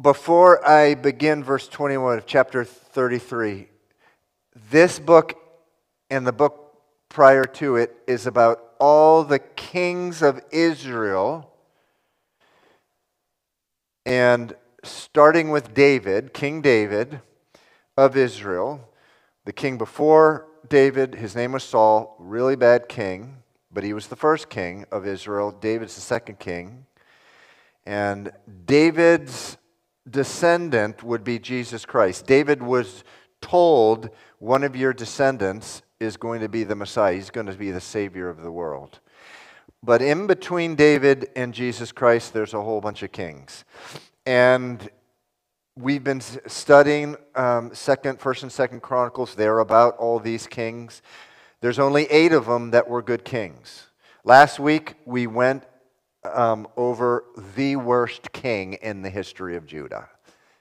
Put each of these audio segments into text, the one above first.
before I begin verse 21 of chapter 33, this book and the book prior to it is about all the kings of Israel. And starting with David, King David of Israel, the king before David, his name was Saul, really bad king, but he was the first king of Israel. David's the second king. And David's descendant would be Jesus Christ. David was told, one of your descendants is going to be the Messiah, he's going to be the Savior of the world. But in between David and Jesus Christ, there's a whole bunch of kings. And we've been studying um, second, First and Second Chronicles. They're about all these kings. There's only eight of them that were good kings. Last week we went um, over the worst king in the history of Judah.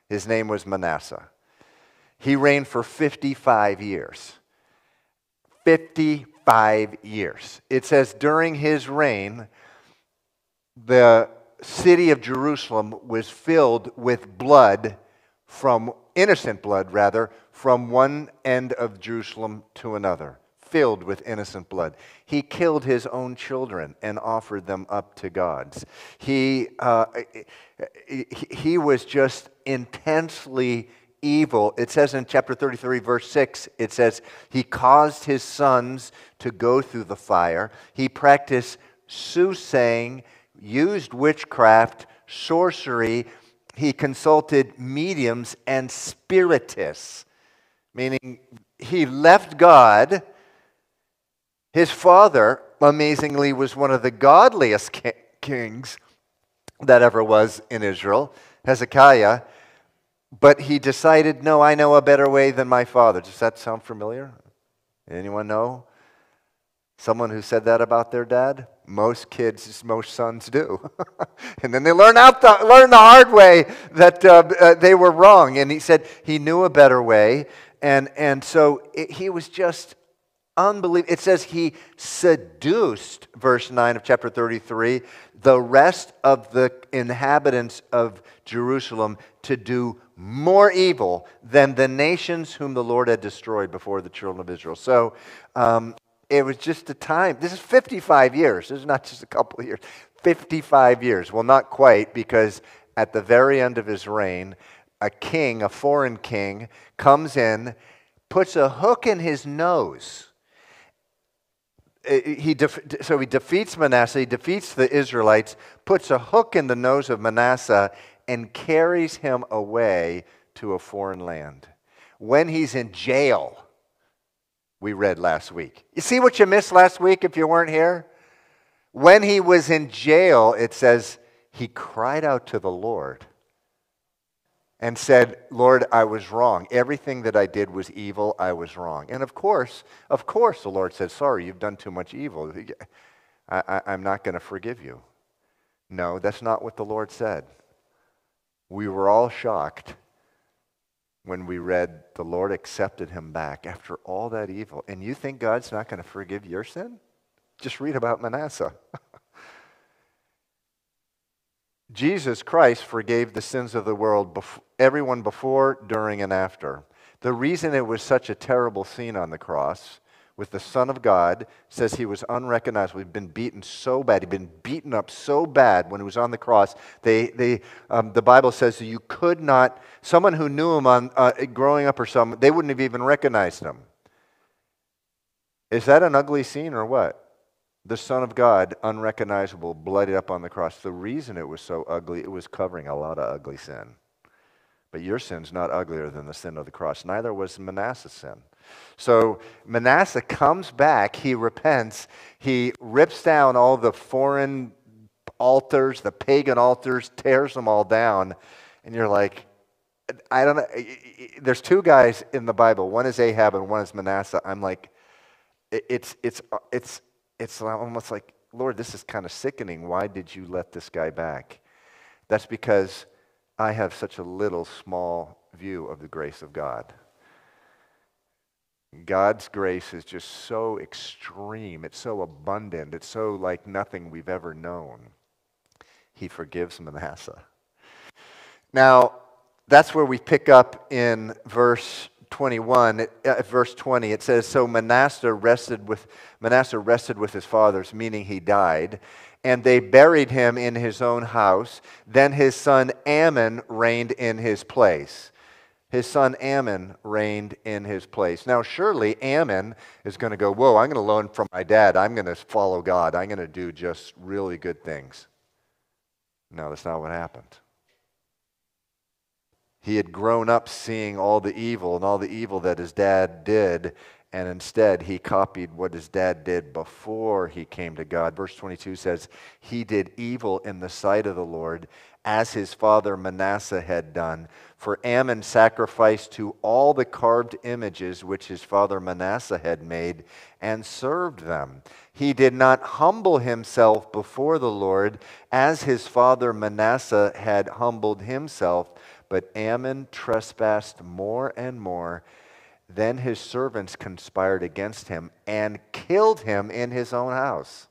His name was Manasseh. He reigned for 55 years. 55 years. It says during his reign, the city of Jerusalem was filled with blood from innocent blood, rather, from one end of Jerusalem to another filled with innocent blood. He killed his own children and offered them up to gods. He, uh, he was just intensely evil. It says in chapter 33, verse 6, it says, He caused his sons to go through the fire. He practiced soothsaying, used witchcraft, sorcery. He consulted mediums and spiritists, meaning he left God his father, amazingly, was one of the godliest kings that ever was in Israel, Hezekiah. But he decided, no, I know a better way than my father. Does that sound familiar? Anyone know? Someone who said that about their dad? Most kids, most sons do. and then they learn, out the, learn the hard way that uh, uh, they were wrong. And he said he knew a better way. And, and so it, he was just unbelievable. It says he seduced, verse 9 of chapter 33, the rest of the inhabitants of Jerusalem to do more evil than the nations whom the Lord had destroyed before the children of Israel. So um, it was just a time. This is 55 years. This is not just a couple of years. 55 years. Well, not quite, because at the very end of his reign, a king, a foreign king, comes in, puts a hook in his nose Uh, he def- so he defeats Manasseh, he defeats the Israelites, puts a hook in the nose of Manasseh, and carries him away to a foreign land. When he's in jail, we read last week. You see what you missed last week if you weren't here? When he was in jail, it says he cried out to the Lord and said, Lord, I was wrong. Everything that I did was evil. I was wrong. And of course, of course, the Lord said, Sorry, you've done too much evil. I, am not going to forgive you. No, that's not what the Lord said. We were all shocked when we read the Lord accepted him back after all that evil. And you think God's not going to forgive your sin? Just read about Manasseh. Jesus Christ forgave the sins of the world, bef- everyone before, during, and after. The reason it was such a terrible scene on the cross with the Son of God says he was unrecognizable. He'd been beaten so bad. He'd been beaten up so bad when he was on the cross. They, they, um, the Bible says that you could not, someone who knew him on, uh, growing up or something, they wouldn't have even recognized him. Is that an ugly scene or what? the Son of God, unrecognizable, bloodied up on the cross. The reason it was so ugly, it was covering a lot of ugly sin. But your sin's not uglier than the sin of the cross. Neither was Manasseh's sin. So Manasseh comes back, he repents, he rips down all the foreign altars, the pagan altars, tears them all down, and you're like, I don't know. There's two guys in the Bible. One is Ahab and one is Manasseh. I'm like, it's, it's, it's, it's almost like, Lord, this is kind of sickening. Why did you let this guy back? That's because I have such a little, small view of the grace of God. God's grace is just so extreme. It's so abundant. It's so like nothing we've ever known. He forgives Manasseh. Now, that's where we pick up in verse 21, uh, verse 20. It says, "So Manasseh rested with Manasseh rested with his fathers, meaning he died, and they buried him in his own house. Then his son Amon reigned in his place." His son Amon reigned in his place. Now, surely Amon is going to go, Whoa, I'm going to learn from my dad. I'm going to follow God. I'm going to do just really good things. No, that's not what happened. He had grown up seeing all the evil and all the evil that his dad did, and instead he copied what his dad did before he came to God. Verse 22 says, He did evil in the sight of the Lord, as his father Manasseh had done. For Amon sacrificed to all the carved images which his father Manasseh had made and served them. He did not humble himself before the Lord as his father Manasseh had humbled himself but Amon trespassed more and more. Then his servants conspired against him and killed him in his own house.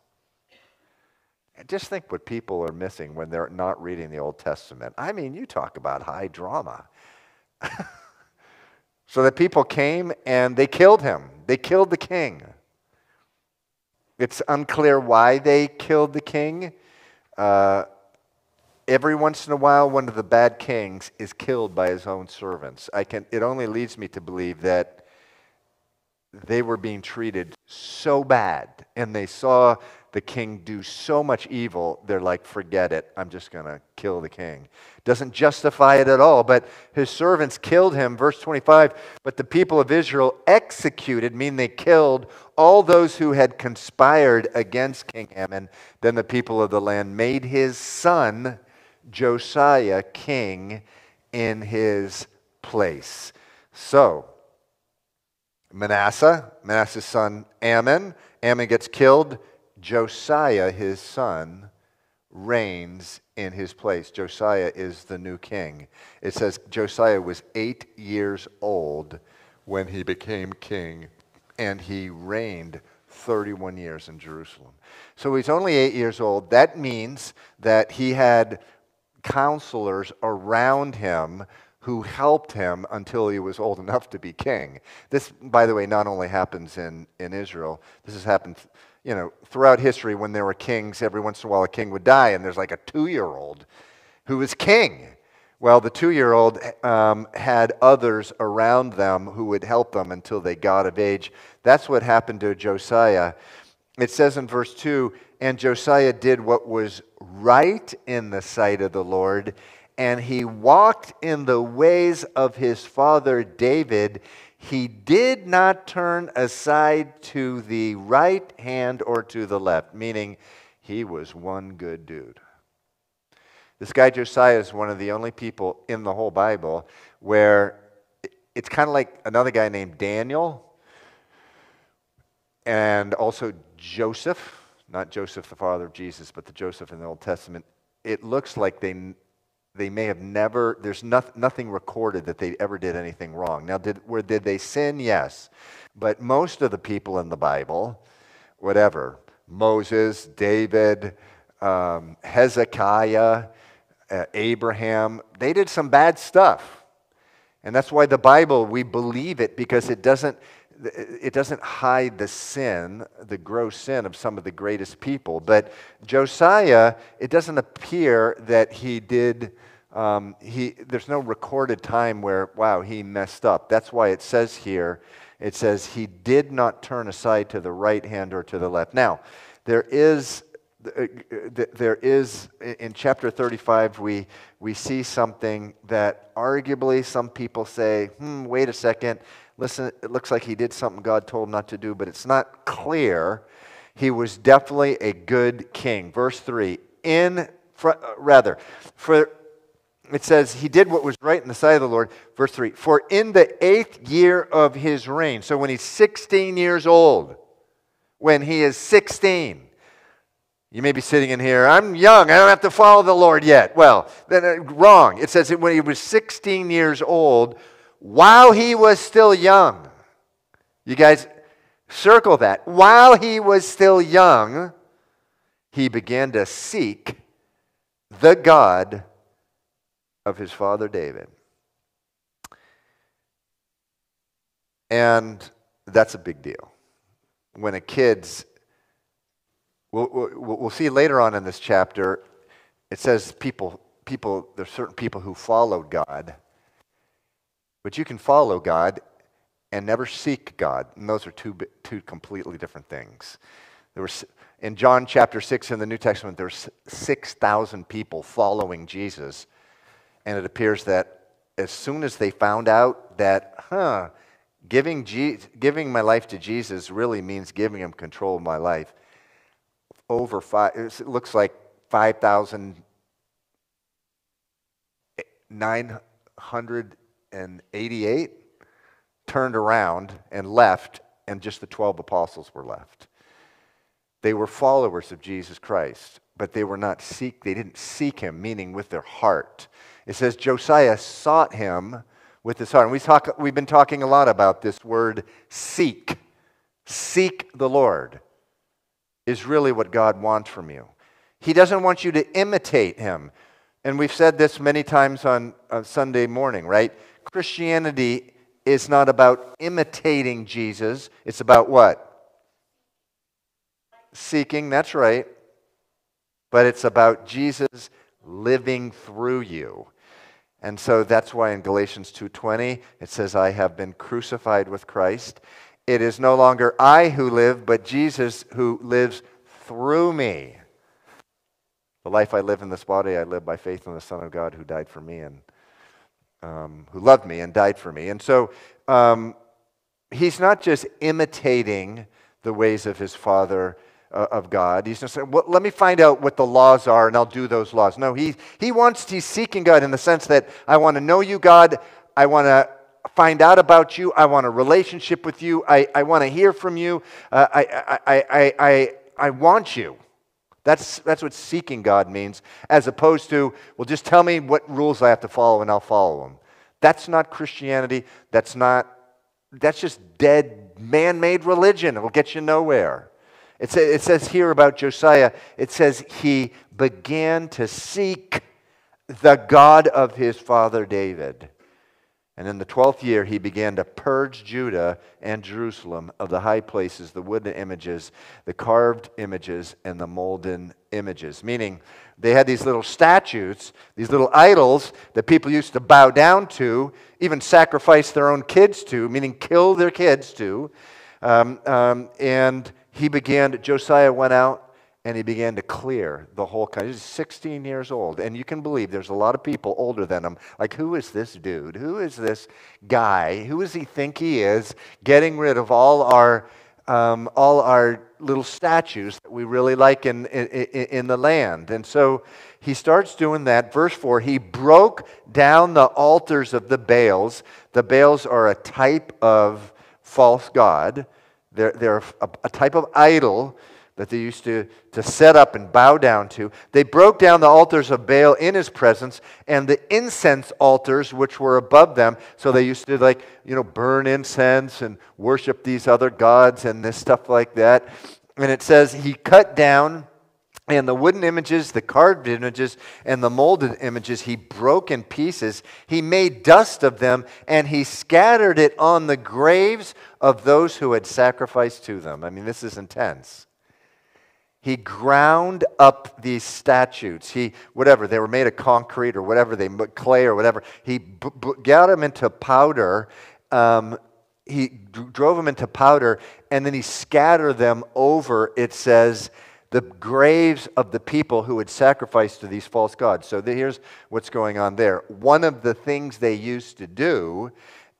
Just think what people are missing when they're not reading the Old Testament. I mean, you talk about high drama. so the people came and they killed him, they killed the king. It's unclear why they killed the king. Uh, every once in a while, one of the bad kings is killed by his own servants. I can, it only leads me to believe that they were being treated so bad and they saw the king do so much evil, they're like, forget it, I'm just going to kill the king. Doesn't justify it at all, but his servants killed him. Verse 25, but the people of Israel executed, mean they killed all those who had conspired against King Amon. Then the people of the land made his son Josiah king in his place. So, Manasseh, Manasseh's son Amon, Amon gets killed. Josiah, his son, reigns in his place. Josiah is the new king. It says Josiah was eight years old when he became king, and he reigned 31 years in Jerusalem. So he's only eight years old. That means that he had counselors around him who helped him until he was old enough to be king. This, by the way, not only happens in, in Israel, this has happened you know, throughout history when there were kings, every once in a while a king would die, and there's like a two year old who is king. Well, the two year old um, had others around them who would help them until they got of age. That's what happened to Josiah. It says in verse 2 And Josiah did what was right in the sight of the Lord, and he walked in the ways of his father David. He did not turn aside to the right hand or to the left, meaning he was one good dude. This guy Josiah is one of the only people in the whole Bible where it's kind of like another guy named Daniel and also Joseph not Joseph, the father of Jesus, but the Joseph in the Old Testament, it looks like they, they may have never, there's not, nothing recorded that they ever did anything wrong. Now, did, where, did they sin? Yes. But most of the people in the Bible, whatever, Moses, David, um, Hezekiah, uh, Abraham, they did some bad stuff. And that's why the Bible, we believe it because it doesn't, it doesn't hide the sin, the gross sin of some of the greatest people. But Josiah, it doesn't appear that he did. Um, he, there's no recorded time where, wow, he messed up. That's why it says here, it says he did not turn aside to the right hand or to the left. Now, there is uh, there is in chapter 35 we we see something that arguably some people say hmm wait a second Listen, it looks like he did something God told him not to do, but it's not clear. He was definitely a good king. Verse 3 In, uh, rather, for it says he did what was right in the sight of the Lord. Verse 3 For in the eighth year of his reign, so when he's 16 years old, when he is 16, you may be sitting in here, I'm young, I don't have to follow the Lord yet. Well, then, uh, wrong. It says that when he was 16 years old, while he was still young. You guys circle that. While he was still young, he began to seek the God of his father David. And that's a big deal. When a kid's, we'll, we'll, see later on in this chapter, it says people, people, there's certain people who followed God but you can follow God and never seek God. And those are two, two completely different things. There was, in John chapter 6 in the New Testament, there's 6,000 people following Jesus. And it appears that as soon as they found out that, huh, giving, Je- giving my life to Jesus really means giving him control of my life, over five, it looks like eh, 5,988 turned around and left, and just the 12 apostles were left. They were followers of Jesus Christ, but they were not seek, they didn't seek him, meaning with their heart. It says Josiah sought him with his heart. And we talk, we've been talking a lot about this word seek. Seek the Lord is really what God wants from you. He doesn't want you to imitate him. And we've said this many times on, on Sunday morning, right? Christianity is not about imitating Jesus, it's about what? Seeking, that's right. But it's about Jesus living through you. And so that's why in Galatians 2:20 it says I have been crucified with Christ. It is no longer I who live, but Jesus who lives through me. The life I live in this body, I live by faith in the Son of God who died for me and um, who loved me and died for me. And so um, he's not just imitating the ways of his Father uh, of God. He's just saying, well, let me find out what the laws are and I'll do those laws. No, he, he wants, he's seeking God in the sense that I want to know you, God. I want to find out about you. I want a relationship with you. I, I want to hear from you. Uh, I, I, I, I, I want you. That's, that's what seeking God means, as opposed to, well, just tell me what rules I have to follow and I'll follow them. That's not Christianity. That's not, that's just dead man made religion. It will get you nowhere. It, it says here about Josiah, it says he began to seek the God of his father David. And in the twelfth year, he began to purge Judah and Jerusalem of the high places, the wooden images, the carved images, and the molten images. Meaning, they had these little statues, these little idols that people used to bow down to, even sacrifice their own kids to, meaning kill their kids to. Um, um, and he began, Josiah went out and he began to clear the whole country. He's 16 years old, and you can believe there's a lot of people older than him. Like, who is this dude? Who is this guy? Who does he think he is? Getting rid of all our, um, all our little statues that we really like in, in, in the land. And so he starts doing that. Verse 4 he broke down the altars of the Baals. The Baals are a type of false god. They're, they're a, a type of idol that they used to, to set up and bow down to. They broke down the altars of Baal in his presence and the incense altars which were above them. So they used to like, you know, burn incense and worship these other gods and this stuff like that. And it says he cut down and the wooden images, the carved images, and the molded images he broke in pieces. He made dust of them, and he scattered it on the graves of those who had sacrificed to them. I mean, this is intense. He ground up these statues. He, whatever, they were made of concrete or whatever, they clay or whatever. He b- b- got them into powder. Um, he d- drove them into powder, and then he scattered them over, it says, the graves of the people who had sacrificed to these false gods. So here's what's going on there. One of the things they used to do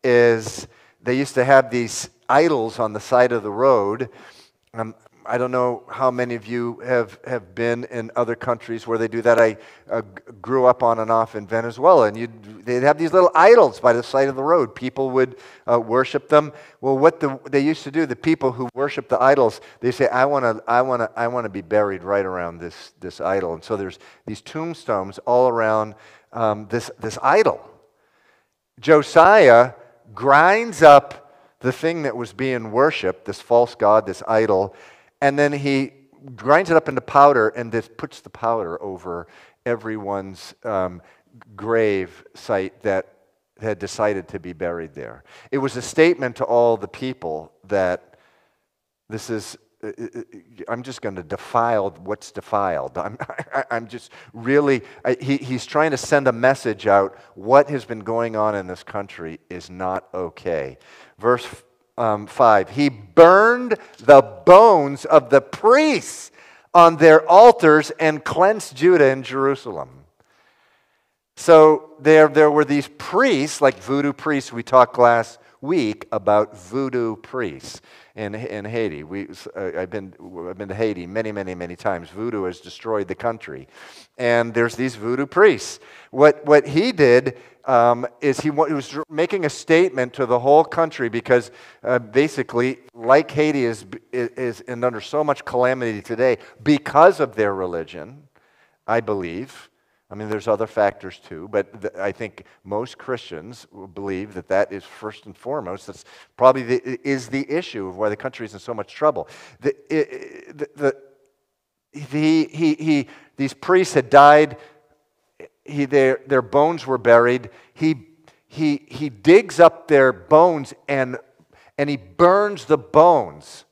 is they used to have these idols on the side of the road. Um, I don't know how many of you have, have been in other countries where they do that. I uh, grew up on and off in Venezuela, and they'd have these little idols by the side of the road. People would uh, worship them. Well, what the, they used to do, the people who worship the idols, they say, I want to I wanna, I wanna be buried right around this, this idol. And so there's these tombstones all around um, this, this idol. Josiah grinds up the thing that was being worshiped, this false god, this idol, and then he grinds it up into powder and just puts the powder over everyone's um, grave site that had decided to be buried there. It was a statement to all the people that this is uh, uh, uh, I'm just going to defile what's defiled. I'm, I, am just really, he, he's trying to send a message out. What has been going on in this country is not okay. Verse um, 5 He burned the bones of the priests on their altars and cleansed Judah and Jerusalem. So there, there were these priests, like voodoo priests we talked last week about voodoo priests in, in Haiti. We, uh, I've, been, I've been to Haiti many, many, many times. Voodoo has destroyed the country. And there's these voodoo priests. What, what he did um, is he, was making a statement to the whole country because uh, basically, like Haiti is, is, is under so much calamity today because of their religion, I believe. I mean, there's other factors too, but I think most Christians believe that that is first and foremost. That's probably the, is the issue of why the country is in so much trouble. The, the, he, he, he, these priests had died. He, their, their bones were buried. He, he, he digs up their bones and, and he burns the bones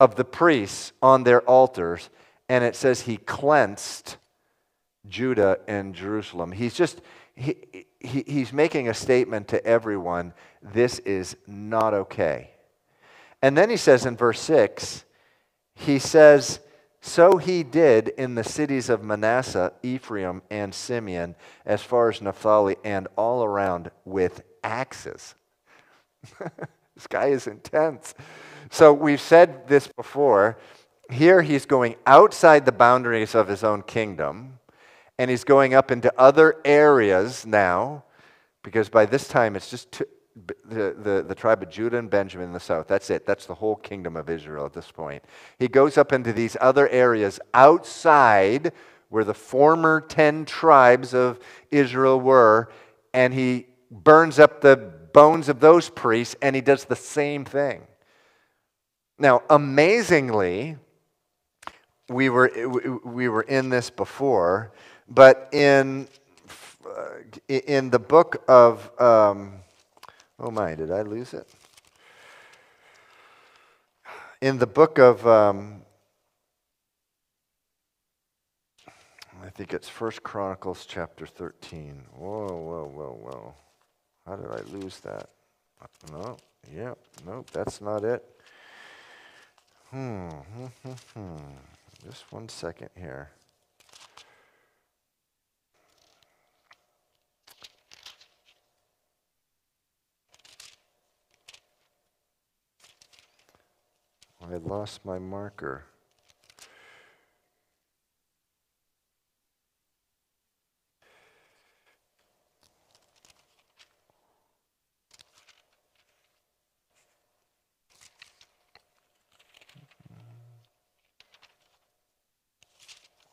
of the priests on their altars. And it says he cleansed Judah and Jerusalem. He's just, he, he, he's making a statement to everyone this is not okay. And then he says in verse 6, he says, So he did in the cities of Manasseh, Ephraim, and Simeon, as far as Naphtali, and all around with axes. this guy is intense. So we've said this before. Here he's going outside the boundaries of his own kingdom and he's going up into other areas now, because by this time it's just the, the, the tribe of Judah and Benjamin in the south. That's it. That's the whole kingdom of Israel at this point. He goes up into these other areas outside where the former 10 tribes of Israel were, and he burns up the bones of those priests, and he does the same thing. Now, amazingly, we were, we were in this before. But in, uh, in the book of, um, oh my, did I lose it? In the book of, um, I think it's First Chronicles chapter 13. Whoa, whoa, whoa, whoa. How did I lose that? No, yeah, nope, that's not it. Hmm, hmm, hmm, hmm. Just one second here. I lost my marker.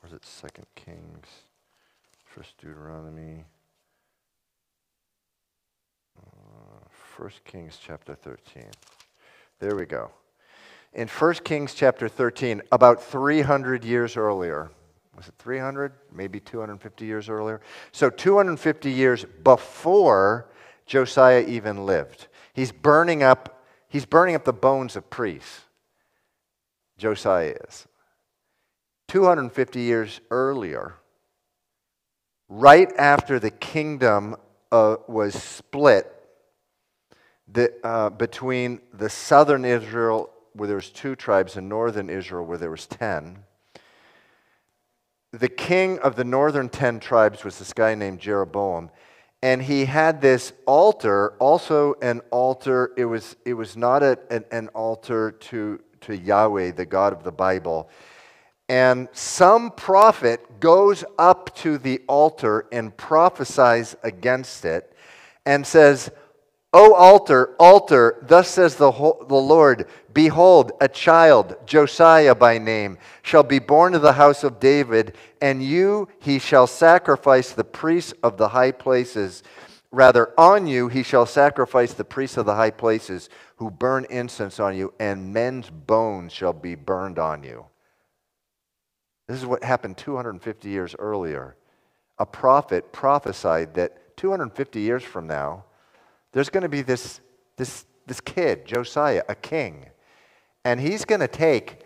Or is it Second Kings? First Deuteronomy. Uh, First Kings chapter 13. There we go in 1 Kings chapter 13, about 300 years earlier. Was it 300? Maybe 250 years earlier? So, 250 years before Josiah even lived. He's burning up, he's burning up the bones of priests. Josiah is. 250 years earlier, right after the kingdom uh, was split the, uh, between the southern Israel where there was two tribes in northern Israel where there was 10. The king of the northern 10 tribes was this guy named Jeroboam. And he had this altar, also an altar. It was, it was not a, an, an altar to, to Yahweh, the God of the Bible. And some prophet goes up to the altar and prophesies against it and says, O altar, altar, thus says the, the Lord Behold, a child, Josiah by name, shall be born to the house of David, and you he shall sacrifice the priests of the high places. Rather, on you he shall sacrifice the priests of the high places who burn incense on you, and men's bones shall be burned on you. This is what happened 250 years earlier. A prophet prophesied that 250 years from now, there's going to be this, this, this kid, Josiah, a king. And he's going to take,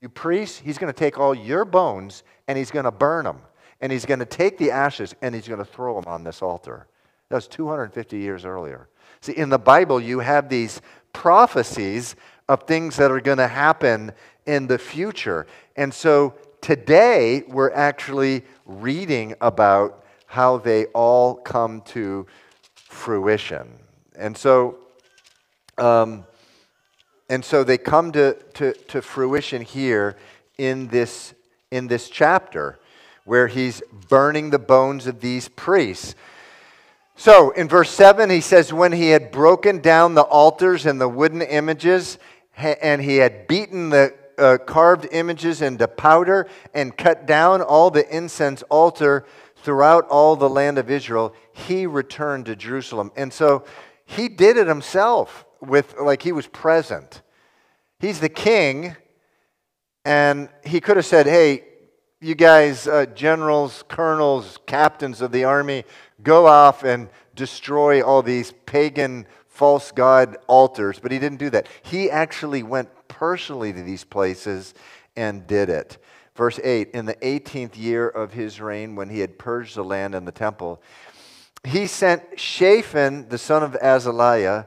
you priests, he's going to take all your bones and he's going to burn them. And he's going to take the ashes and he's going to throw them on this altar. That was 250 years earlier. See, in the Bible, you have these prophecies of things that are going to happen in the future. And so today, we're actually reading about how they all come to fruition. And so, um, and so they come to, to, to fruition here in this, in this chapter where he's burning the bones of these priests. So in verse 7, he says, When he had broken down the altars and the wooden images, and he had beaten the uh, carved images into powder and cut down all the incense altar throughout all the land of Israel, he returned to Jerusalem. And so he did it himself with like he was present. He's the king, and he could have said, Hey, you guys, uh, generals, colonels, captains of the army, go off and destroy all these pagan false god altars. But he didn't do that. He actually went personally to these places and did it. Verse 8 In the 18th year of his reign, when he had purged the land and the temple, he sent Shaphan, the son of Azaliah,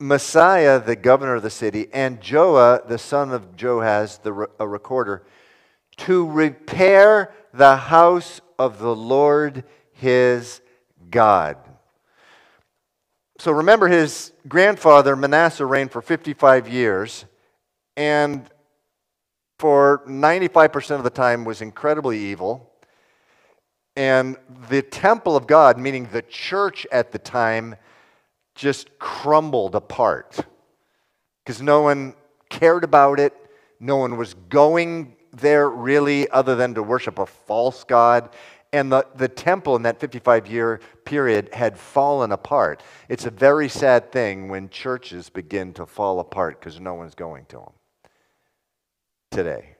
Maaseiah, the governor of the city, and Joah, the son of Joahaz, the, a recorder, to repair the house of the Lord his God. So remember, his grandfather Manasseh reigned for 55 years, and for 95% of the time was incredibly evil. And the temple of God, meaning the church at the time, just crumbled apart because no one cared about it. No one was going there really other than to worship a false God. And the, the temple in that 55 year period had fallen apart. It's a very sad thing when churches begin to fall apart because no one's going to them today.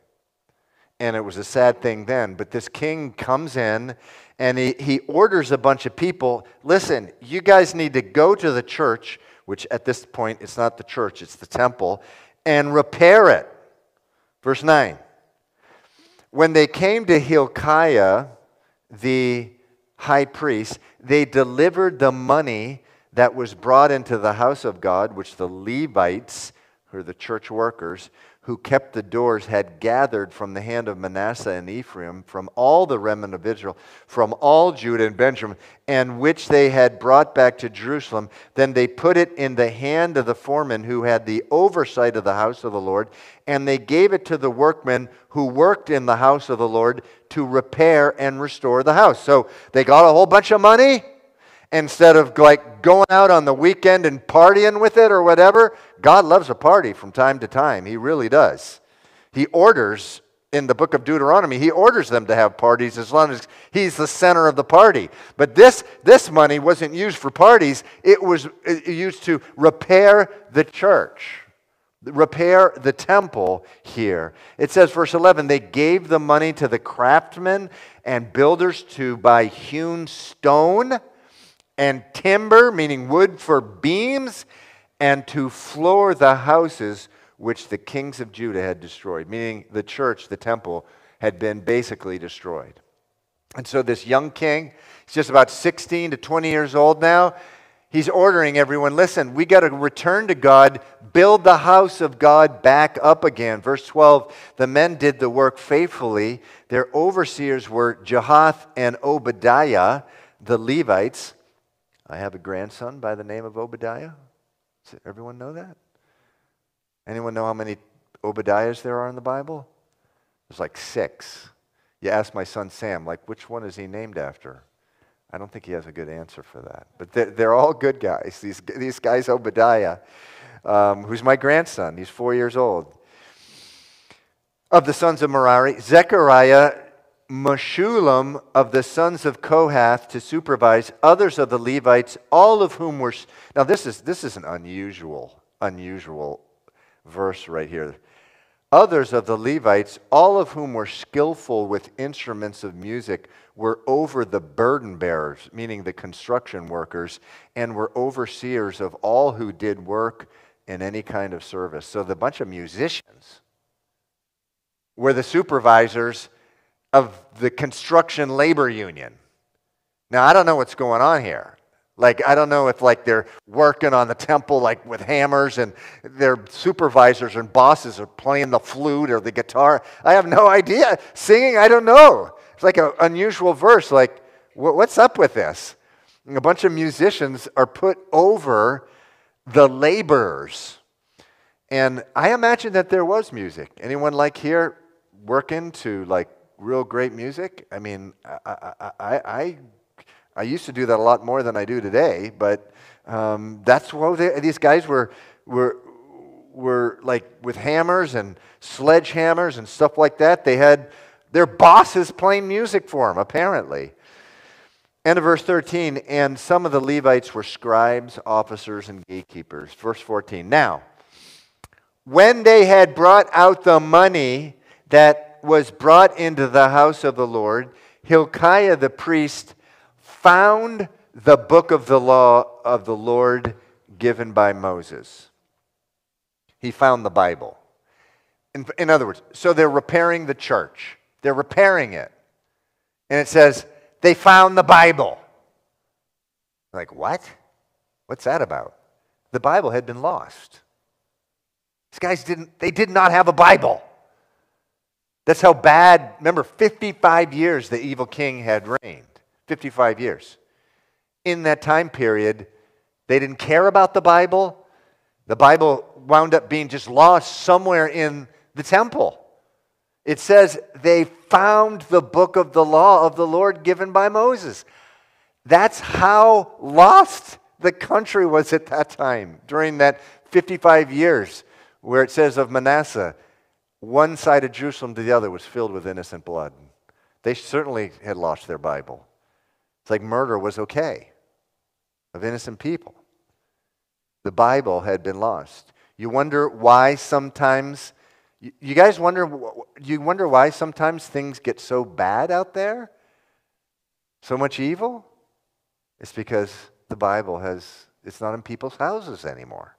And it was a sad thing then. But this king comes in and he, he orders a bunch of people listen, you guys need to go to the church, which at this point it's not the church, it's the temple, and repair it. Verse 9. When they came to Hilkiah, the high priest, they delivered the money that was brought into the house of God, which the Levites, who are the church workers, who kept the doors had gathered from the hand of Manasseh and Ephraim, from all the remnant of Israel, from all Judah and Benjamin, and which they had brought back to Jerusalem. Then they put it in the hand of the foreman who had the oversight of the house of the Lord, and they gave it to the workmen who worked in the house of the Lord to repair and restore the house. So they got a whole bunch of money instead of like going out on the weekend and partying with it or whatever. God loves a party from time to time. He really does. He orders in the book of Deuteronomy, he orders them to have parties as long as he's the center of the party. But this, this money wasn't used for parties, it was uh, used to repair the church, repair the temple here. It says, verse 11, they gave the money to the craftsmen and builders to buy hewn stone and timber, meaning wood for beams, and to floor the houses which the kings of Judah had destroyed, meaning the church, the temple, had been basically destroyed. And so this young king, he's just about 16 to 20 years old now. He's ordering everyone listen, we got to return to God, build the house of God back up again. Verse 12 the men did the work faithfully. Their overseers were Jahath and Obadiah, the Levites. I have a grandson by the name of Obadiah. Does everyone know that? Anyone know how many Obadiahs there are in the Bible? There's like six. You ask my son Sam, like, which one is he named after? I don't think he has a good answer for that. But they're, they're all good guys. These, these guys, Obadiah, um, who's my grandson, he's four years old. Of the sons of Merari, Zechariah Meshullam of the sons of Kohath to supervise others of the Levites, all of whom were. Now, this is, this is an unusual, unusual verse right here. Others of the Levites, all of whom were skillful with instruments of music, were over the burden bearers, meaning the construction workers, and were overseers of all who did work in any kind of service. So the bunch of musicians were the supervisors of the construction labor union. Now, I don't know what's going on here. Like, I don't know if like they're working on the temple like with hammers and their supervisors and bosses are playing the flute or the guitar. I have no idea. Singing, I don't know. It's like an unusual verse. Like, what's up with this? And a bunch of musicians are put over the laborers. And I imagine that there was music. Anyone like here working to like real great music? I mean, I, I, I, I used to do that a lot more than I do today, but um, that's what they, these guys were, were, were like with hammers and sledgehammers and stuff like that. They had their bosses playing music for them, apparently. End of verse 13, and some of the Levites were scribes, officers, and gatekeepers. Verse 14. Now, when they had brought out the money that was brought into the house of the Lord, Hilkiah the priest found the book of the law of the Lord given by Moses. He found the Bible. In, in, other words, so they're repairing the church, they're repairing it. And it says, they found the Bible. Like, what? What's that about? The Bible had been lost. These guys didn't, they did not have a Bible. That's how bad, remember, 55 years the evil king had reigned. 55 years. In that time period, they didn't care about the Bible. The Bible wound up being just lost somewhere in the temple. It says they found the book of the law of the Lord given by Moses. That's how lost the country was at that time during that 55 years where it says of Manasseh, one side of Jerusalem to the other was filled with innocent blood. They certainly had lost their Bible. It's like murder was okay of innocent people. The Bible had been lost. You wonder why sometimes, you guys wonder, you wonder why sometimes things get so bad out there? So much evil? It's because the Bible has, it's not in people's houses anymore.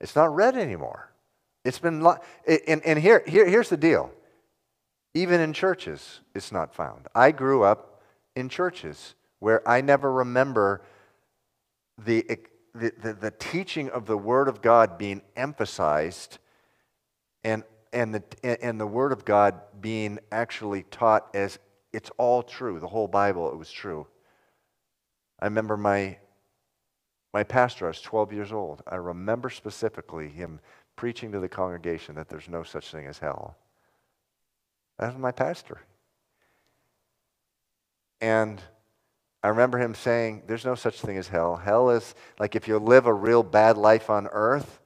It's not read anymore. It's been, and, and here, here, here's the deal. Even in churches, it's not found. I grew up in churches where I never remember the, the, the, the, teaching of the Word of God being emphasized and, and, the, and the Word of God being actually taught as it's all true. The whole Bible, it was true. I remember my, my pastor, I was 12 years old. I remember specifically him preaching to the congregation that there's no such thing as hell. That was my pastor. And I remember him saying, There's no such thing as hell. Hell is like if you live a real bad life on earth,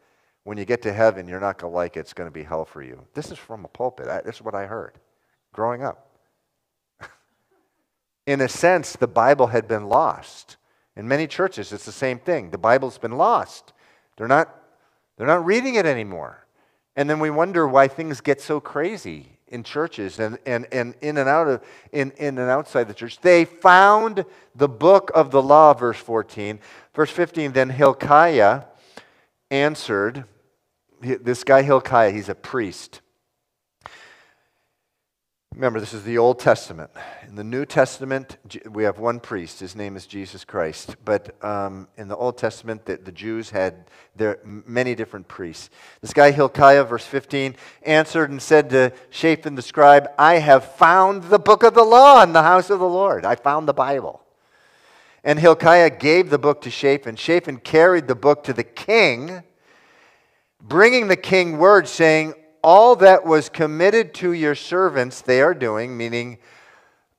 when you get to heaven, you're not going to like it. It's going to be hell for you. This is from a pulpit. this is what I heard growing up. In a sense, the Bible had been lost. In many churches, it's the same thing. The Bible's been lost. They're not, they're not reading it anymore. And then we wonder why things get so crazy in churches and, and, and in and out of in, in and outside the church. They found the book of the law, verse 14. Verse 15, then Hilkiah answered, this guy Hilkiah, he's a priest. Remember, this is the Old Testament. In the New Testament, we have one priest. His name is Jesus Christ. But um, in the Old Testament, the, the Jews had their, many different priests. This guy, Hilkiah, verse 15, answered and said to Shaphan the scribe, I have found the book of the law in the house of the Lord. I found the Bible. And Hilkiah gave the book to Shaphan. Shaphan carried the book to the king, bringing the king word, saying, all that was committed to your servants, they are doing, meaning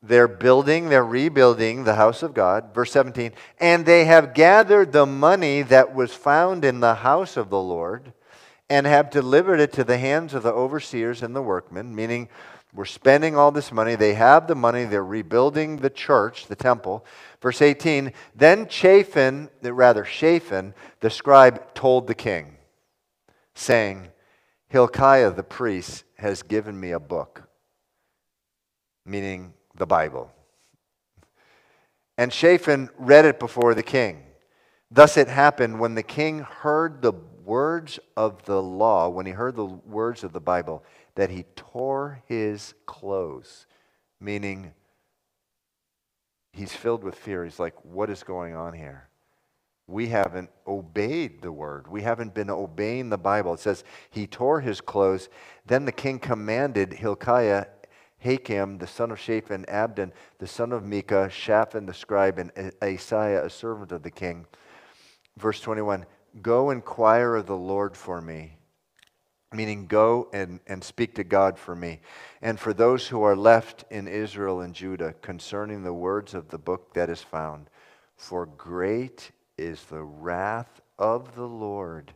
they're building, they're rebuilding the house of God. Verse 17, and they have gathered the money that was found in the house of the Lord and have delivered it to the hands of the overseers and the workmen, meaning we're spending all this money. They have the money. They're rebuilding the church, the temple. Verse 18, then Chaphan, rather Shaphan, the scribe, told the king, saying, Hilkiah the priest has given me a book, meaning the Bible. And Shaphan read it before the king. Thus it happened when the king heard the words of the law, when he heard the words of the Bible, that he tore his clothes, meaning he's filled with fear. He's like, What is going on here? We haven't obeyed the word. We haven't been obeying the Bible. It says he tore his clothes. Then the king commanded Hilkiah, Ahikam, the son of Shaphan, Abdon, the son of Micah, Shaphan the scribe, and Asaiah, a servant of the king. Verse 21 Go inquire of the Lord for me meaning go and, and speak to God for me, and for those who are left in Israel and Judah concerning the words of the book that is found. For great is the wrath of the Lord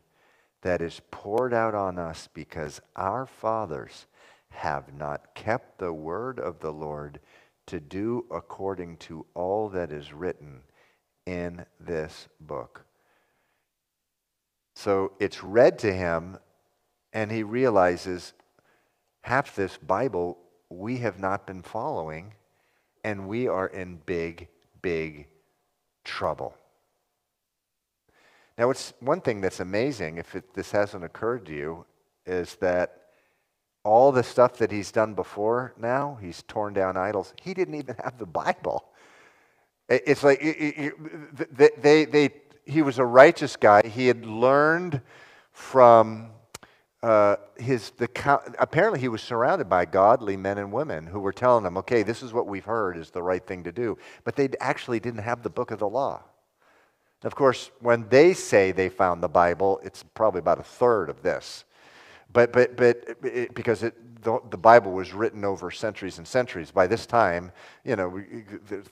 that is poured out on us because our fathers have not kept the word of the Lord to do according to all that is written in this book. So it's read to him and he realizes half this Bible we have not been following, and we are in big, big trouble. Now, it's one thing that's amazing, if it, this hasn't occurred to you, is that all the stuff that he's done before now, he's torn down idols, he didn't even have the Bible. It's like they, they, he was a righteous guy. He had learned from uh, his, the, apparently he was surrounded by godly men and women who were telling him, okay, this is what we've heard is the right thing to do. But they actually didn't have the book of the law. Of course, when they say they found the Bible, it's probably about a third of this. But, but, but it, because it, the, the, Bible was written over centuries and centuries, by this time, you know,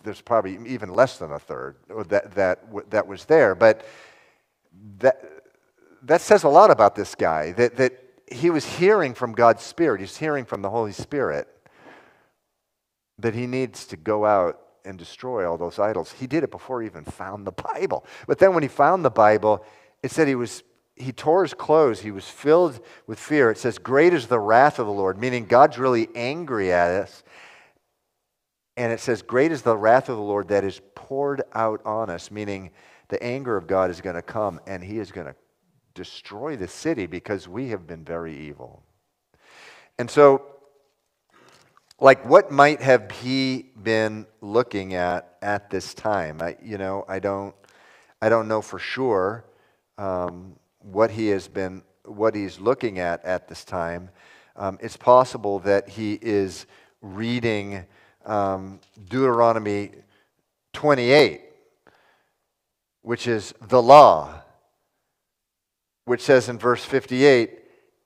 there's probably even less than a third that, that, that was there. But that, that says a lot about this guy that, that he was hearing from God's Spirit, he's hearing from the Holy Spirit that he needs to go out and destroy all those idols. He did it before he even found the Bible. But then when he found the Bible, it said he was he tore his clothes. He was filled with fear. It says, Great is the wrath of the Lord, meaning God's really angry at us. And it says, Great is the wrath of the Lord that is poured out on us, meaning the anger of God is going to come and he is going to destroy the city because we have been very evil. And so, like, what might have he been looking at at this time? I, you know, I don't, I don't know for sure um, what he has been, what he's looking at at this time. Um, it's possible that he is reading um, Deuteronomy 28, which is the law which says in verse 58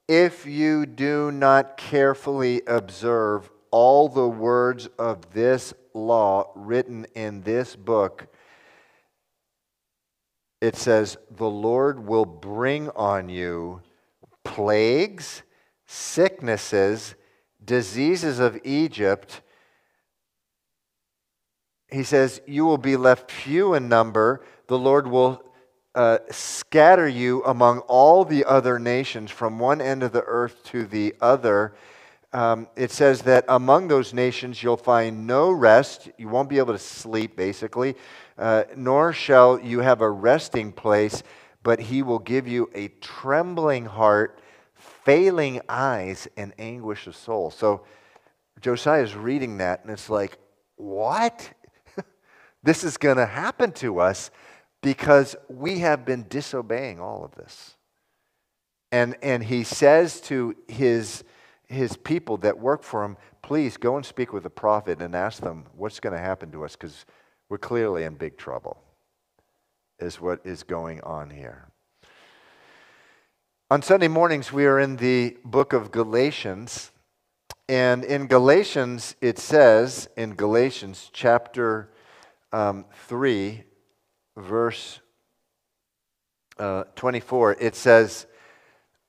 If you do not carefully observe all the words of this law written in this book, it says, The Lord will bring on you plagues, sicknesses, diseases of Egypt. He says, You will be left few in number. The Lord will uh, scatter you among all the other nations from one end of the earth to the other. Um, it says that among those nations you'll find no rest. You won't be able to sleep, basically, uh, nor shall you have a resting place, but he will give you a trembling heart, failing eyes, and anguish of soul. So Josiah is reading that, and it's like, what? this is going to happen to us because we have been disobeying all of this. And, and he says to his, his people that work for him, please go and speak with the prophet and ask them what's going to happen to us because we're clearly in big trouble, is what is going on here. On Sunday mornings, we are in the book of Galatians. And in Galatians, it says, in Galatians chapter um, 3, verse uh, 24, it says,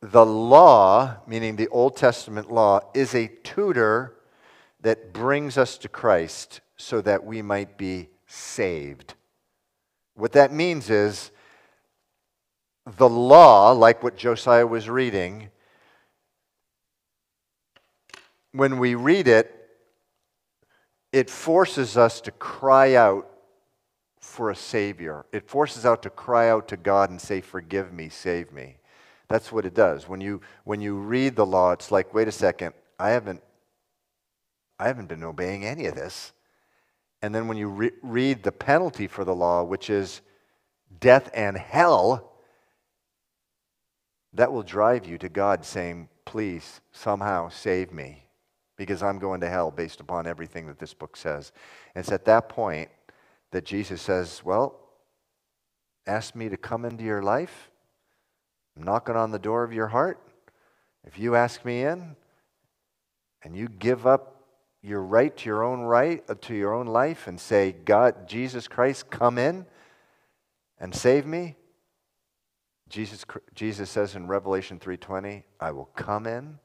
The law, meaning the Old Testament law, is a tutor that brings us to Christ so that we might be saved. What that means is the law, like what Josiah was reading, when we read it, it forces us to cry out for a Savior. It forces out to cry out to God and say, Forgive me, save me. That's what it does. When you, when you read the law, it's like, wait a second, I haven't, I haven't been obeying any of this. And then when you re- read the penalty for the law, which is death and hell, that will drive you to God saying, Please, somehow save me because I'm going to hell based upon everything that this book says. And it's at that point that Jesus says, Well, ask me to come into your life. Knocking on the door of your heart. If you ask me in and you give up your right to your own right, uh, to your own life, and say, God, Jesus Christ, come in and save me. Jesus, Jesus says in Revelation 3:20, I will come in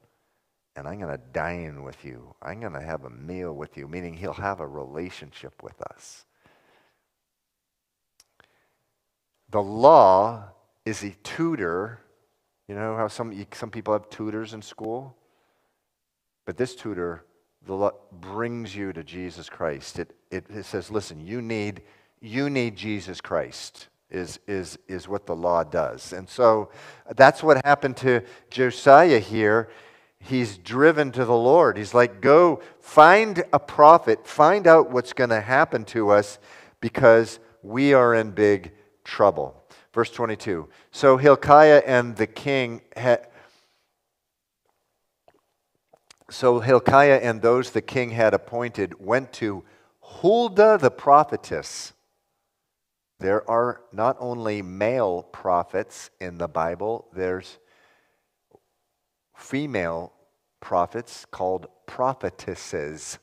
and I'm going to dine with you. I'm going to have a meal with you, meaning he'll have a relationship with us. The law is a tutor. You know how some, some people have tutors in school? But this tutor brings you to Jesus Christ. It, it, it says, listen, you need, you need Jesus Christ is, is, is what the law does. And so that's what happened to Josiah here. He's driven to the Lord. He's like, go find a prophet, find out what's going to happen to us because we are in big trouble. Verse 22. So Hilkiah and the king had. So Hilkiah and those the king had appointed went to Huldah the prophetess there are not only male prophets in the Bible, there's female prophets called prophetesses.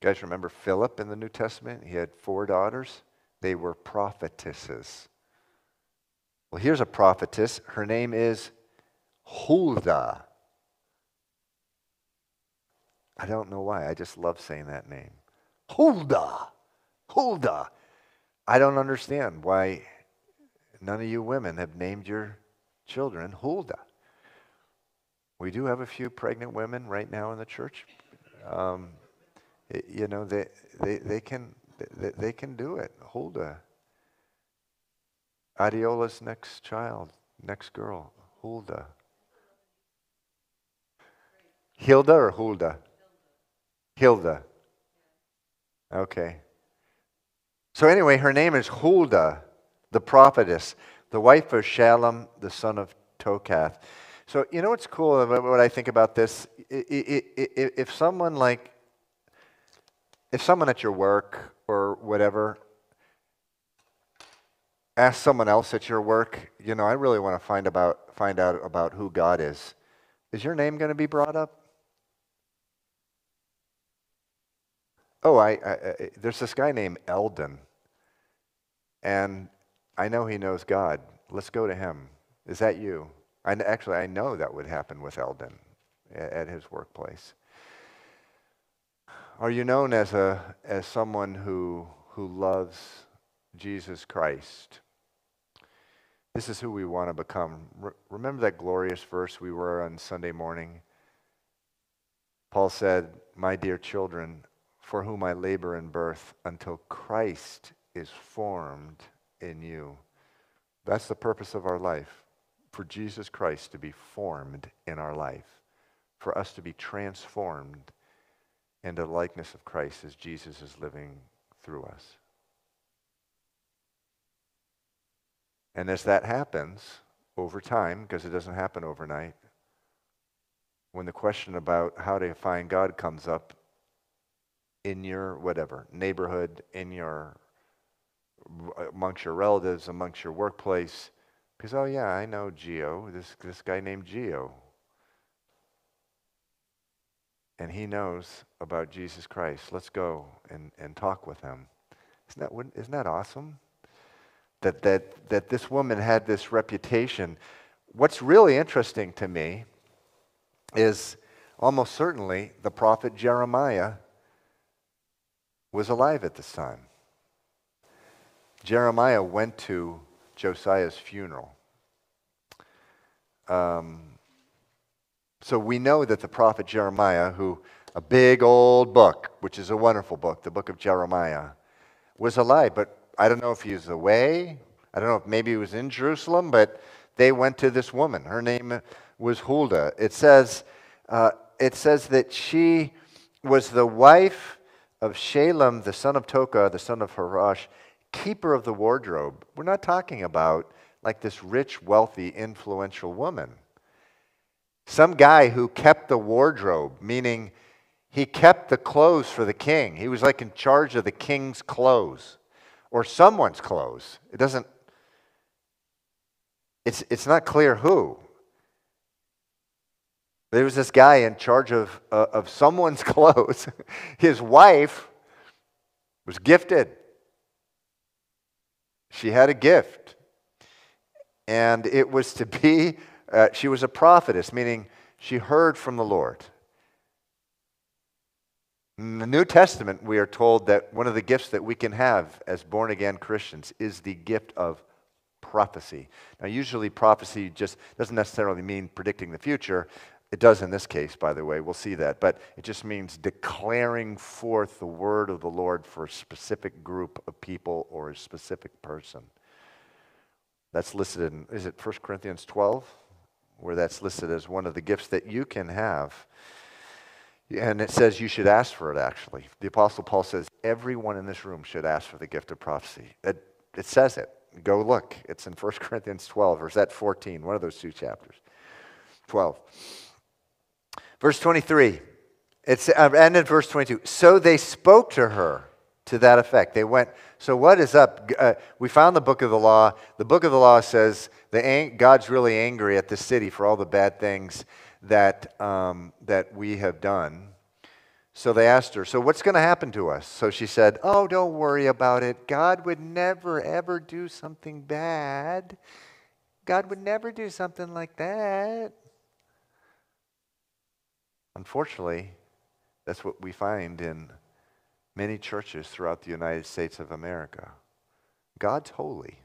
You guys remember Philip in the New Testament? He had four daughters. They were prophetesses. Well, here's a prophetess. Her name is Huldah. I don't know why. I just love saying that name. Huldah. Huldah. I don't understand why none of you women have named your children Huldah. We do have a few pregnant women right now in the church. Um, you know, they, they, they, can, they, they can do it. Huldah. Adiola's next child, next girl, Huldah. Hilda or Hulda? Hilda. Okay. So, anyway, her name is Huldah, the prophetess, the wife of Shallum, the son of Tokhath. So, you know what's cool about what I think about this? If someone like, if someone at your work or whatever asks someone else at your work, you know, I really want to find about find out about who God is. Is your name going to be brought up? Oh, I, I, I, there's this guy named Eldon, and I know he knows God. Let's go to him. Is that you? I, actually, I know that would happen with Eldon at, at his workplace. Are you known as, a, as someone who, who loves Jesus Christ? This is who we want to become. Re- remember that glorious verse we were on Sunday morning? Paul said, My dear children, for whom I labor in birth until Christ is formed in you. That's the purpose of our life for Jesus Christ to be formed in our life, for us to be transformed into the likeness of Christ as Jesus is living through us. And as that happens over time, because it doesn't happen overnight, when the question about how to find God comes up, in your whatever neighborhood, in your amongst your relatives, amongst your workplace. Because oh yeah, I know Geo, this this guy named Geo. And he knows about Jesus Christ. Let's go and, and talk with him. Isn't that, isn't that awesome? That, that, that this woman had this reputation. What's really interesting to me is almost certainly the prophet Jeremiah was alive at this time. Jeremiah went to Josiah's funeral. Um, So we know that the prophet Jeremiah, who a big old book, which is a wonderful book, the book of Jeremiah, was alive. But I don't know if he was away. I don't know if maybe he was in Jerusalem, but they went to this woman. Her name was Huldah. It says, uh, it says that she was the wife of Shalem, the son of Toka, the son of Harash, keeper of the wardrobe. We're not talking about like this rich, wealthy, influential woman. Some guy who kept the wardrobe, meaning he kept the clothes for the king. He was like in charge of the king's clothes or someone's clothes. It doesn't, it's, it's not clear who. There was this guy in charge of, uh, of someone's clothes. His wife was gifted. She had a gift. And it was to be, uh, she was a prophetess, meaning she heard from the Lord. In the New Testament, we are told that one of the gifts that we can have as born again Christians is the gift of prophecy. Now, usually, prophecy just doesn't necessarily mean predicting the future. It does in this case, by the way, we'll see that. But it just means declaring forth the word of the Lord for a specific group of people or a specific person. That's listed in, is it 1 Corinthians 12? Where that's listed as one of the gifts that you can have. And it says you should ask for it, actually. The Apostle Paul says everyone in this room should ask for the gift of prophecy. It, it says it. Go look. It's in 1 Corinthians 12, or is that 14? One of those two chapters. 12. Verse 23, it's, uh, and in verse 22, so they spoke to her to that effect. They went, so what is up? Uh, we found the book of the law. The book of the law says the, God's really angry at the city for all the bad things that, um, that we have done. So they asked her, So what's going to happen to us? So she said, Oh, don't worry about it. God would never, ever do something bad. God would never do something like that. Unfortunately, that's what we find in many churches throughout the United States of America. God's holy,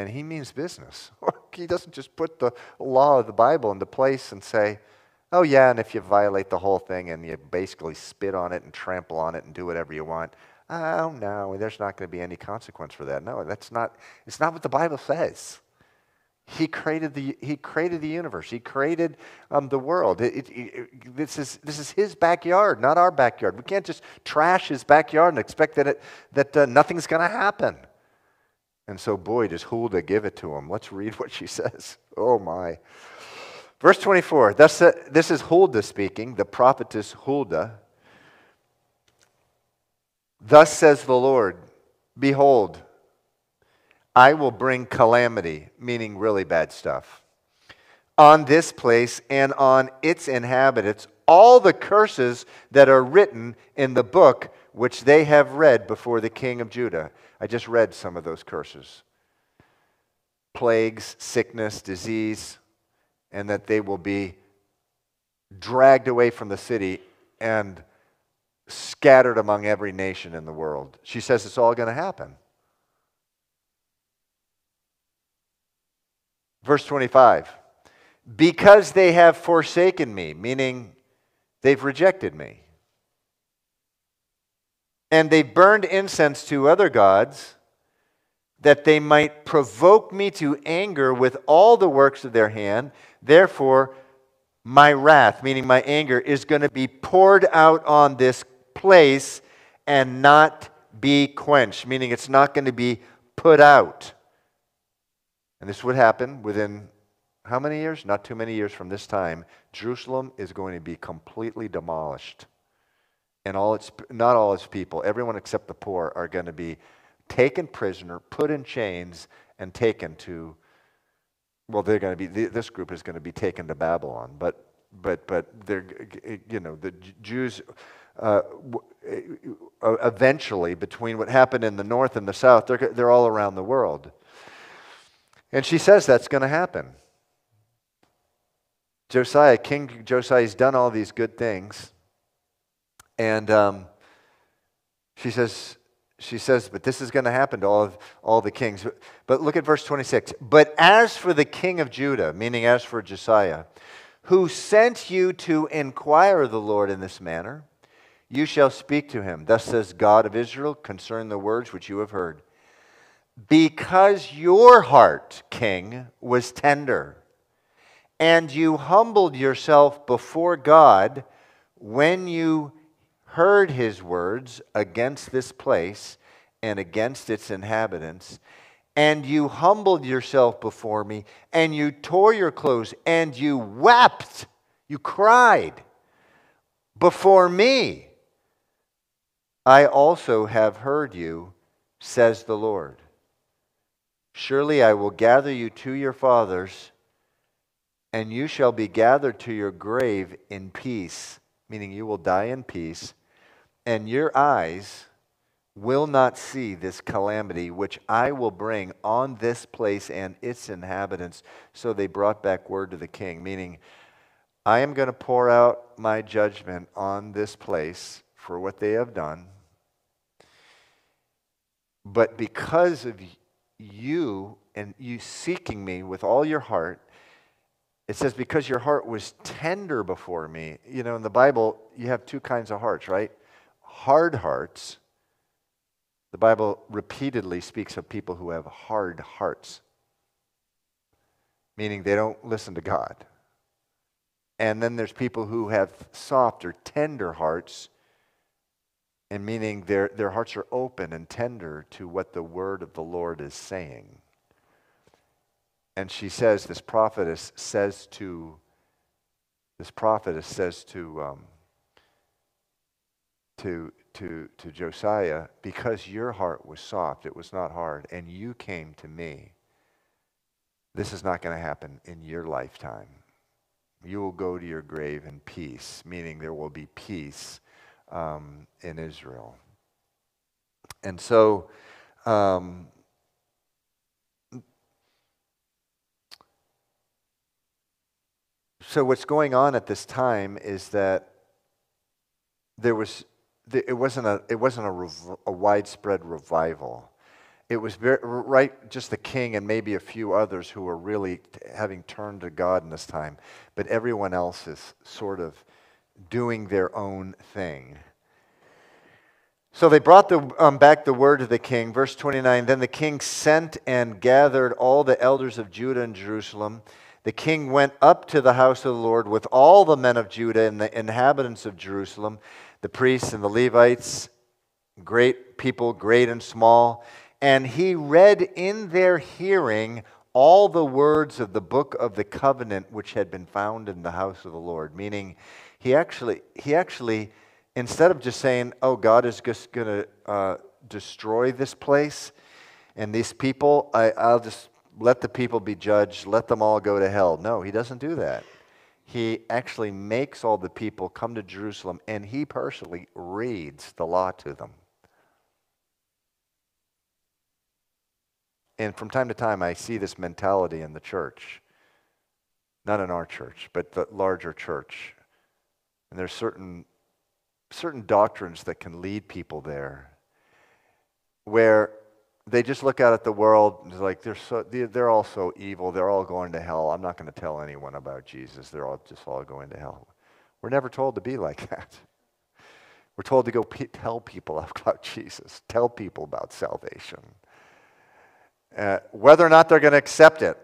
and He means business. he doesn't just put the law of the Bible into place and say, oh, yeah, and if you violate the whole thing and you basically spit on it and trample on it and do whatever you want, oh, no, there's not going to be any consequence for that. No, that's not, it's not what the Bible says. He created the, he created the universe. He created um, the world. It, it, it, this, is, this is his backyard, not our backyard. We can't just trash his backyard and expect that, it, that uh, nothing's going to happen. And so, boy, does Huldah give it to him. Let's read what she says. Oh, my. Verse 24. Thus, this is Huldah speaking, the prophetess Huldah. Thus says the Lord Behold, I will bring calamity, meaning really bad stuff, on this place and on its inhabitants, all the curses that are written in the book which they have read before the king of Judah. I just read some of those curses plagues, sickness, disease, and that they will be dragged away from the city and scattered among every nation in the world. She says it's all going to happen. Verse 25 Because they have forsaken me, meaning they've rejected me, and they burned incense to other gods, that they might provoke me to anger with all the works of their hand. Therefore, my wrath, meaning my anger, is going to be poured out on this place and not be quenched, meaning it's not going to be put out. And this would happen within how many years? Not too many years from this time. Jerusalem is going to be completely demolished. And all its, not all its people, everyone except the poor, are going to be taken prisoner, put in chains, and taken to, well, they're going to be, this group is going to be taken to Babylon. But, but, but they're, you know, the Jews, uh, eventually, between what happened in the north and the south, they're, they're all around the world. And she says that's going to happen. Josiah, King Josiah, has done all these good things. And um, she says, she says, but this is going to happen to all of all the kings. But, but look at verse 26. But as for the king of Judah, meaning as for Josiah, who sent you to inquire of the Lord in this manner, you shall speak to him. Thus says God of Israel concerning the words which you have heard. Because your heart, king, was tender, and you humbled yourself before God when you heard his words against this place and against its inhabitants, and you humbled yourself before me, and you tore your clothes, and you wept, you cried before me. I also have heard you, says the Lord. Surely I will gather you to your fathers, and you shall be gathered to your grave in peace, meaning you will die in peace, and your eyes will not see this calamity which I will bring on this place and its inhabitants. So they brought back word to the king, meaning, I am going to pour out my judgment on this place for what they have done. But because of you and you seeking me with all your heart, it says, because your heart was tender before me. You know, in the Bible, you have two kinds of hearts, right? Hard hearts. The Bible repeatedly speaks of people who have hard hearts, meaning they don't listen to God. And then there's people who have soft or tender hearts, and meaning their, their hearts are open and tender to what the word of the Lord is saying. And she says, this prophetess says to, this prophetess says to, um, to, to, to Josiah, because your heart was soft, it was not hard, and you came to me, this is not going to happen in your lifetime. You will go to your grave in peace, meaning there will be peace um, in Israel. And so, um, so what's going on at this time is that there was it wasn't a it wasn't a, rev, a widespread revival. It was very, right just the king and maybe a few others who were really having turned to God in this time, but everyone else is sort of doing their own thing. So they brought the, um, back the word to the king. Verse 29 Then the king sent and gathered all the elders of Judah and Jerusalem. The king went up to the house of the Lord with all the men of Judah and the inhabitants of Jerusalem, the priests and the Levites, great people, great and small. And he read in their hearing all the words of the book of the covenant which had been found in the house of the Lord, meaning he actually, he actually, instead of just saying, oh, God is just going to uh, destroy this place and these people, I, I'll just let the people be judged, let them all go to hell. No, he doesn't do that. He actually makes all the people come to Jerusalem and he personally reads the law to them. And from time to time, I see this mentality in the church. Not in our church, but the larger church. And there's certain, certain doctrines that can lead people there where they just look out at the world and like they're, so, they're all so evil. They're all going to hell. I'm not going to tell anyone about Jesus. They're all just all going to hell. We're never told to be like that. We're told to go pe- tell people about Jesus, tell people about salvation. Uh, whether or not they're going to accept it,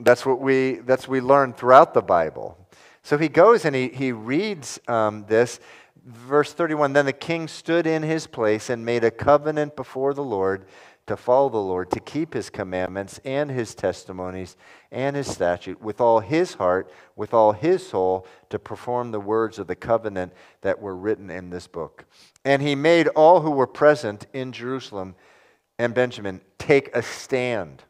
that's what we, that's what we learn throughout the Bible. So he goes and he, he reads um, this. Verse 31 Then the king stood in his place and made a covenant before the Lord to follow the Lord, to keep his commandments and his testimonies and his statute with all his heart, with all his soul, to perform the words of the covenant that were written in this book. And he made all who were present in Jerusalem and Benjamin take a stand.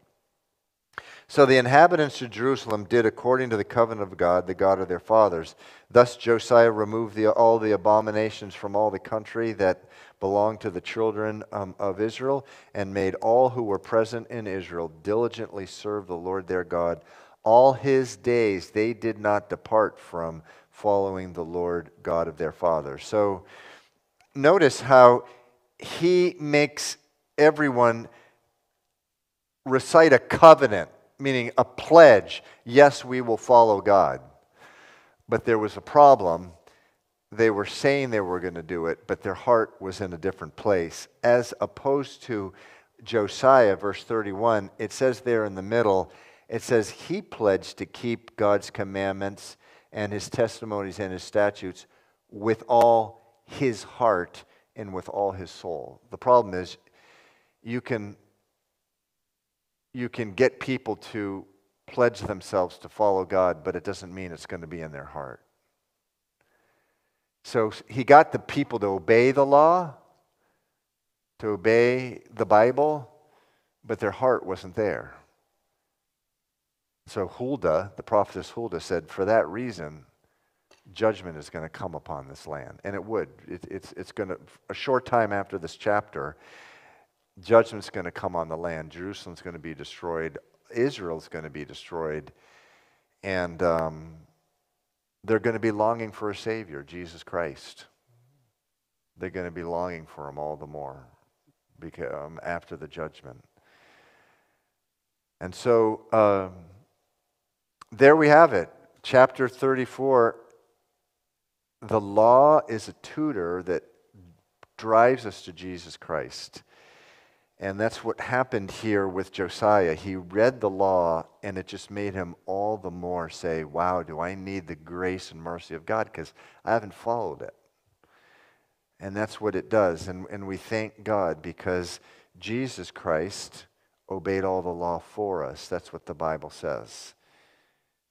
So the inhabitants of Jerusalem did according to the covenant of God, the God of their fathers. Thus Josiah removed the, all the abominations from all the country that belonged to the children um, of Israel, and made all who were present in Israel diligently serve the Lord their God. All his days they did not depart from following the Lord God of their fathers. So notice how he makes everyone recite a covenant, meaning a pledge. Yes, we will follow God. but there was a problem. They were saying they were going to do it, but their heart was in a different place. As opposed to Josiah, verse 31, it says there in the middle, it says, He pledged to keep God's commandments and his testimonies and his statutes with all his heart and with all his soul. The problem is, you can, you can get people to pledge themselves to follow God, but it doesn't mean it's going to be in their heart. So he got the people to obey the law, to obey the Bible, but their heart wasn't there. So Huldah, the prophetess Huldah, said, For that reason, judgment is going to come upon this land. And it would. It, it's, it's going to, a short time after this chapter, judgment's going to come on the land. Jerusalem's going to be destroyed. Israel's going to be destroyed. And um, they're going to be longing for a Savior, Jesus Christ. They're going to be longing for him all the more because, um, after the judgment. And so um, there we have it. Chapter 34. The law is a tutor that drives us to Jesus Christ. And that's what happened here with Josiah. He read the law, and it just made him all the more say, Wow, do I need the grace and mercy of God? Because I haven't followed it. And that's what it does. And, and we thank God because Jesus Christ obeyed all the law for us. That's what the Bible says.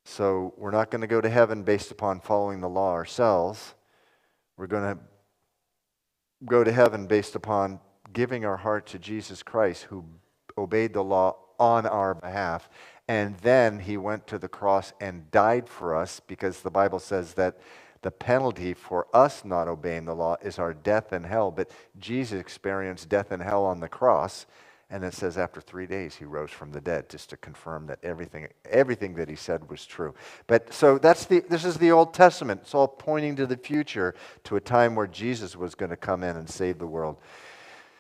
So we're not going to go to heaven based upon following the law ourselves. We're going to go to heaven based upon giving our heart to Jesus Christ, who obeyed the law on our behalf. And then he went to the cross and died for us because the Bible says that the penalty for us not obeying the law is our death in hell. But Jesus experienced death in hell on the cross. And it says after three days he rose from the dead, just to confirm that everything, everything that he said was true. But so that's the, this is the Old Testament. It's all pointing to the future, to a time where Jesus was going to come in and save the world.